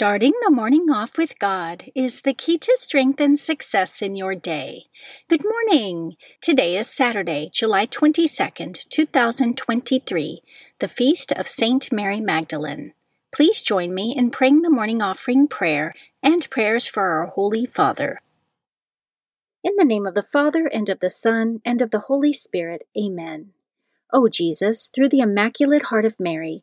Starting the morning off with God is the key to strength and success in your day. Good morning. Today is Saturday, July 22nd, 2023, the feast of Saint Mary Magdalene. Please join me in praying the morning offering prayer and prayers for our Holy Father. In the name of the Father, and of the Son, and of the Holy Spirit, Amen. O Jesus, through the Immaculate Heart of Mary,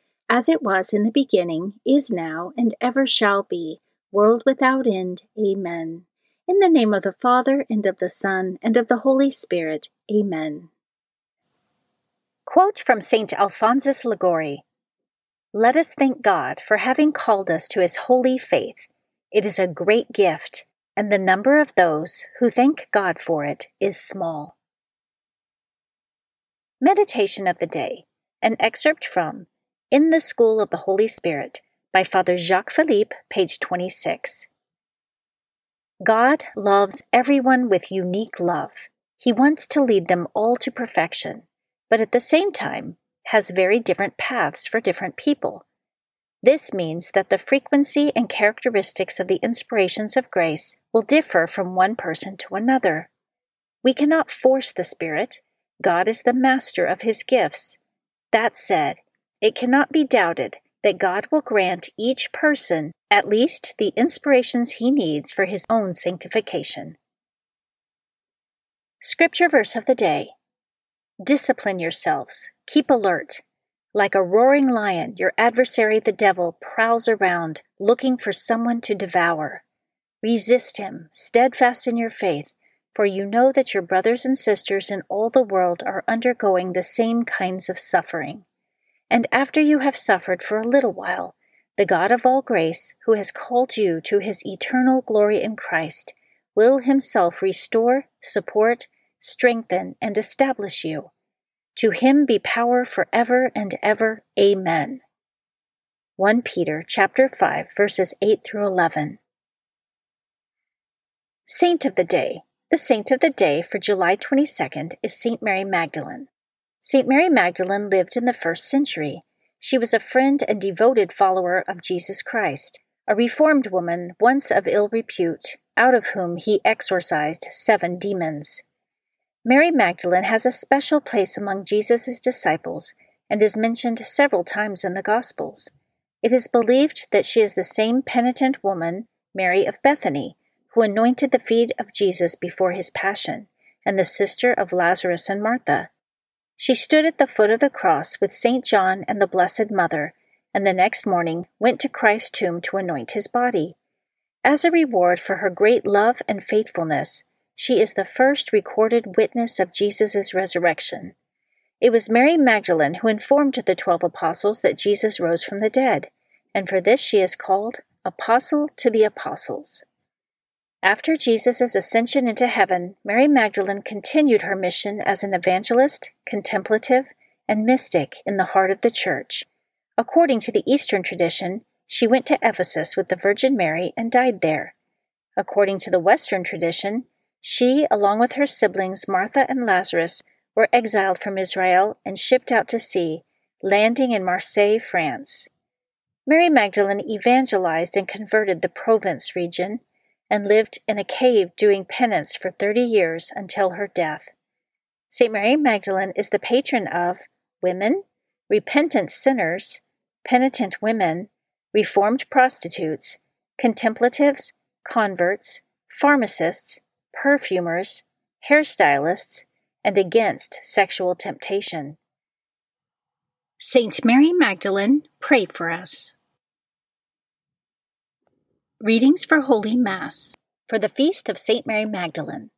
as it was in the beginning, is now, and ever shall be, world without end. Amen. In the name of the Father, and of the Son, and of the Holy Spirit. Amen. Quote from St. Alphonsus Liguori Let us thank God for having called us to his holy faith. It is a great gift, and the number of those who thank God for it is small. Meditation of the Day, an excerpt from In the School of the Holy Spirit by Father Jacques Philippe, page 26. God loves everyone with unique love. He wants to lead them all to perfection, but at the same time has very different paths for different people. This means that the frequency and characteristics of the inspirations of grace will differ from one person to another. We cannot force the Spirit God is the master of his gifts. That said, it cannot be doubted that God will grant each person at least the inspirations he needs for his own sanctification. Scripture verse of the day Discipline yourselves, keep alert. Like a roaring lion, your adversary the devil prowls around, looking for someone to devour. Resist him, steadfast in your faith for you know that your brothers and sisters in all the world are undergoing the same kinds of suffering. And after you have suffered for a little while, the God of all grace, who has called you to his eternal glory in Christ, will himself restore, support, strengthen, and establish you. To him be power forever and ever. Amen. 1 Peter chapter 5 verses 8 through 11. Saint of the day the saint of the day for July 22nd is St. Mary Magdalene. St. Mary Magdalene lived in the first century. She was a friend and devoted follower of Jesus Christ, a reformed woman once of ill repute, out of whom he exorcised seven demons. Mary Magdalene has a special place among Jesus' disciples and is mentioned several times in the Gospels. It is believed that she is the same penitent woman, Mary of Bethany, who anointed the feet of Jesus before his passion, and the sister of Lazarus and Martha. She stood at the foot of the cross with St. John and the Blessed Mother, and the next morning went to Christ's tomb to anoint his body. As a reward for her great love and faithfulness, she is the first recorded witness of Jesus' resurrection. It was Mary Magdalene who informed the twelve apostles that Jesus rose from the dead, and for this she is called Apostle to the Apostles. After Jesus' ascension into heaven, Mary Magdalene continued her mission as an evangelist, contemplative, and mystic in the heart of the Church. According to the Eastern tradition, she went to Ephesus with the Virgin Mary and died there. According to the Western tradition, She, along with her siblings Martha and Lazarus, were exiled from Israel and shipped out to sea, landing in Marseille, France. Mary Magdalene evangelized and converted the Provence region and lived in a cave doing penance for 30 years until her death. St. Mary Magdalene is the patron of women, repentant sinners, penitent women, reformed prostitutes, contemplatives, converts, pharmacists, perfumers, hairstylists, and against sexual temptation. Saint Mary Magdalene, pray for us. Readings for Holy Mass for the Feast of Saint Mary Magdalene.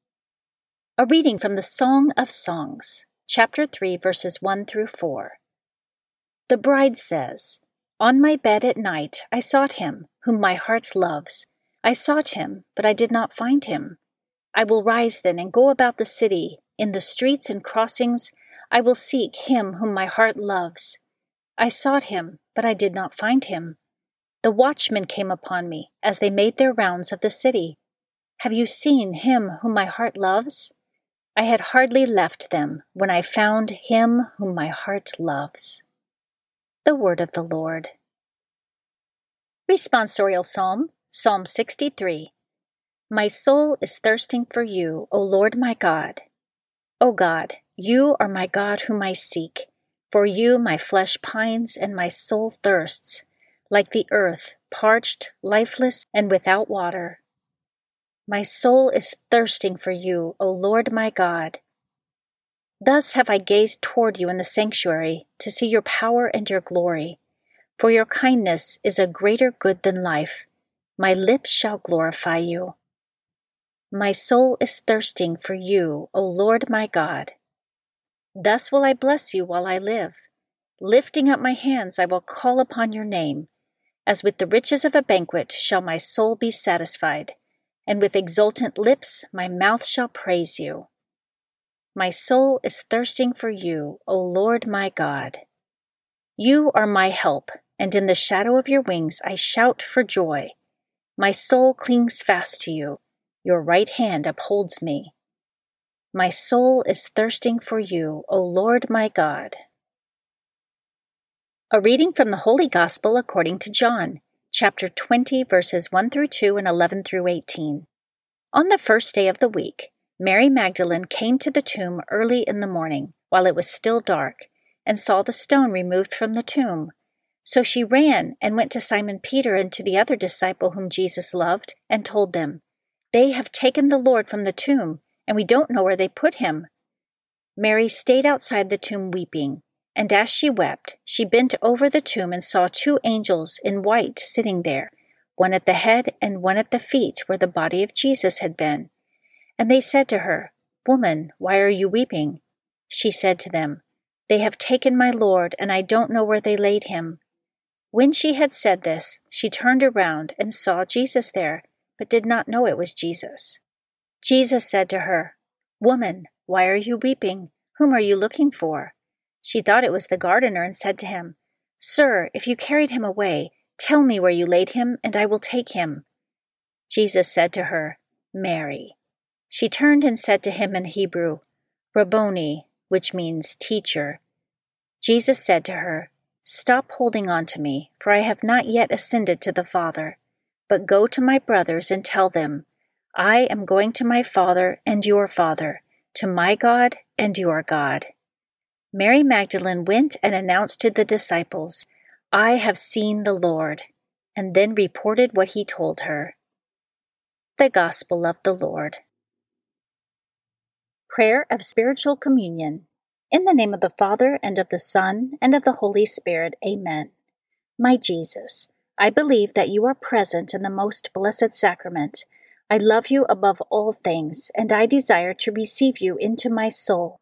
A reading from the Song of Songs, chapter 3, verses 1 through 4. The bride says, On my bed at night I sought him, whom my heart loves. I sought him, but I did not find him. I will rise then and go about the city. In the streets and crossings I will seek him whom my heart loves. I sought him, but I did not find him. The watchmen came upon me as they made their rounds of the city. Have you seen him whom my heart loves? I had hardly left them when I found him whom my heart loves. The Word of the Lord. Responsorial Psalm Psalm 63 My soul is thirsting for you, O Lord my God. O God, you are my God whom I seek. For you my flesh pines and my soul thirsts, like the earth, parched, lifeless, and without water. My soul is thirsting for you, O Lord my God. Thus have I gazed toward you in the sanctuary to see your power and your glory. For your kindness is a greater good than life my lips shall glorify you. My soul is thirsting for you, O Lord my God. Thus will I bless you while I live. Lifting up my hands, I will call upon your name. As with the riches of a banquet shall my soul be satisfied, and with exultant lips my mouth shall praise you. My soul is thirsting for you, O Lord my God. You are my help, and in the shadow of your wings I shout for joy. My soul clings fast to you. Your right hand upholds me. My soul is thirsting for you, O Lord my God. A reading from the Holy Gospel according to John, chapter 20, verses 1 through 2 and 11 through 18. On the first day of the week, Mary Magdalene came to the tomb early in the morning, while it was still dark, and saw the stone removed from the tomb. So she ran and went to Simon Peter and to the other disciple whom Jesus loved, and told them, They have taken the Lord from the tomb, and we don't know where they put him. Mary stayed outside the tomb weeping, and as she wept, she bent over the tomb and saw two angels in white sitting there, one at the head and one at the feet where the body of Jesus had been. And they said to her, Woman, why are you weeping? She said to them, They have taken my Lord, and I don't know where they laid him. When she had said this, she turned around and saw Jesus there, but did not know it was Jesus. Jesus said to her, Woman, why are you weeping? Whom are you looking for? She thought it was the gardener and said to him, Sir, if you carried him away, tell me where you laid him, and I will take him. Jesus said to her, Mary. She turned and said to him in Hebrew, Rabboni, which means teacher. Jesus said to her, Stop holding on to me, for I have not yet ascended to the Father. But go to my brothers and tell them, I am going to my Father and your Father, to my God and your God. Mary Magdalene went and announced to the disciples, I have seen the Lord, and then reported what he told her. The Gospel of the Lord. Prayer of Spiritual Communion. In the name of the Father, and of the Son, and of the Holy Spirit. Amen. My Jesus, I believe that you are present in the most blessed sacrament. I love you above all things, and I desire to receive you into my soul.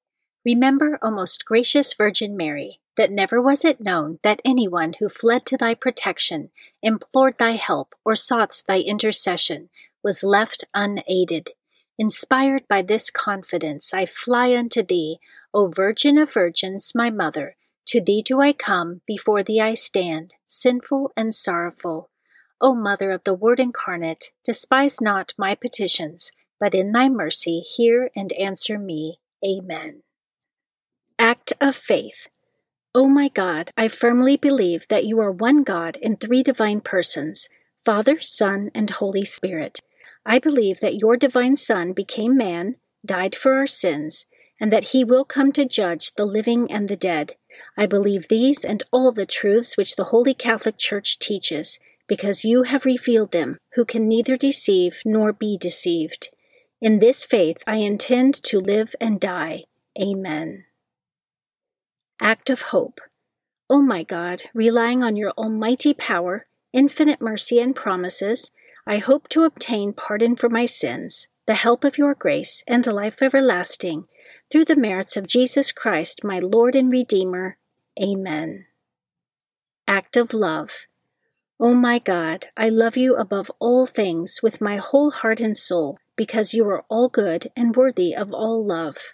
Remember, O most gracious Virgin Mary, that never was it known that anyone who fled to thy protection, implored thy help, or sought thy intercession was left unaided. Inspired by this confidence, I fly unto thee, O Virgin of Virgins, my Mother. To thee do I come, before thee I stand, sinful and sorrowful. O Mother of the Word incarnate, despise not my petitions, but in thy mercy hear and answer me. Amen. Act of Faith. O my God, I firmly believe that you are one God in three divine persons Father, Son, and Holy Spirit. I believe that your divine Son became man, died for our sins, and that he will come to judge the living and the dead. I believe these and all the truths which the Holy Catholic Church teaches, because you have revealed them, who can neither deceive nor be deceived. In this faith I intend to live and die. Amen. Act of Hope. O oh my God, relying on your almighty power, infinite mercy, and promises, I hope to obtain pardon for my sins, the help of your grace, and the life everlasting, through the merits of Jesus Christ, my Lord and Redeemer. Amen. Act of Love. O oh my God, I love you above all things with my whole heart and soul, because you are all good and worthy of all love.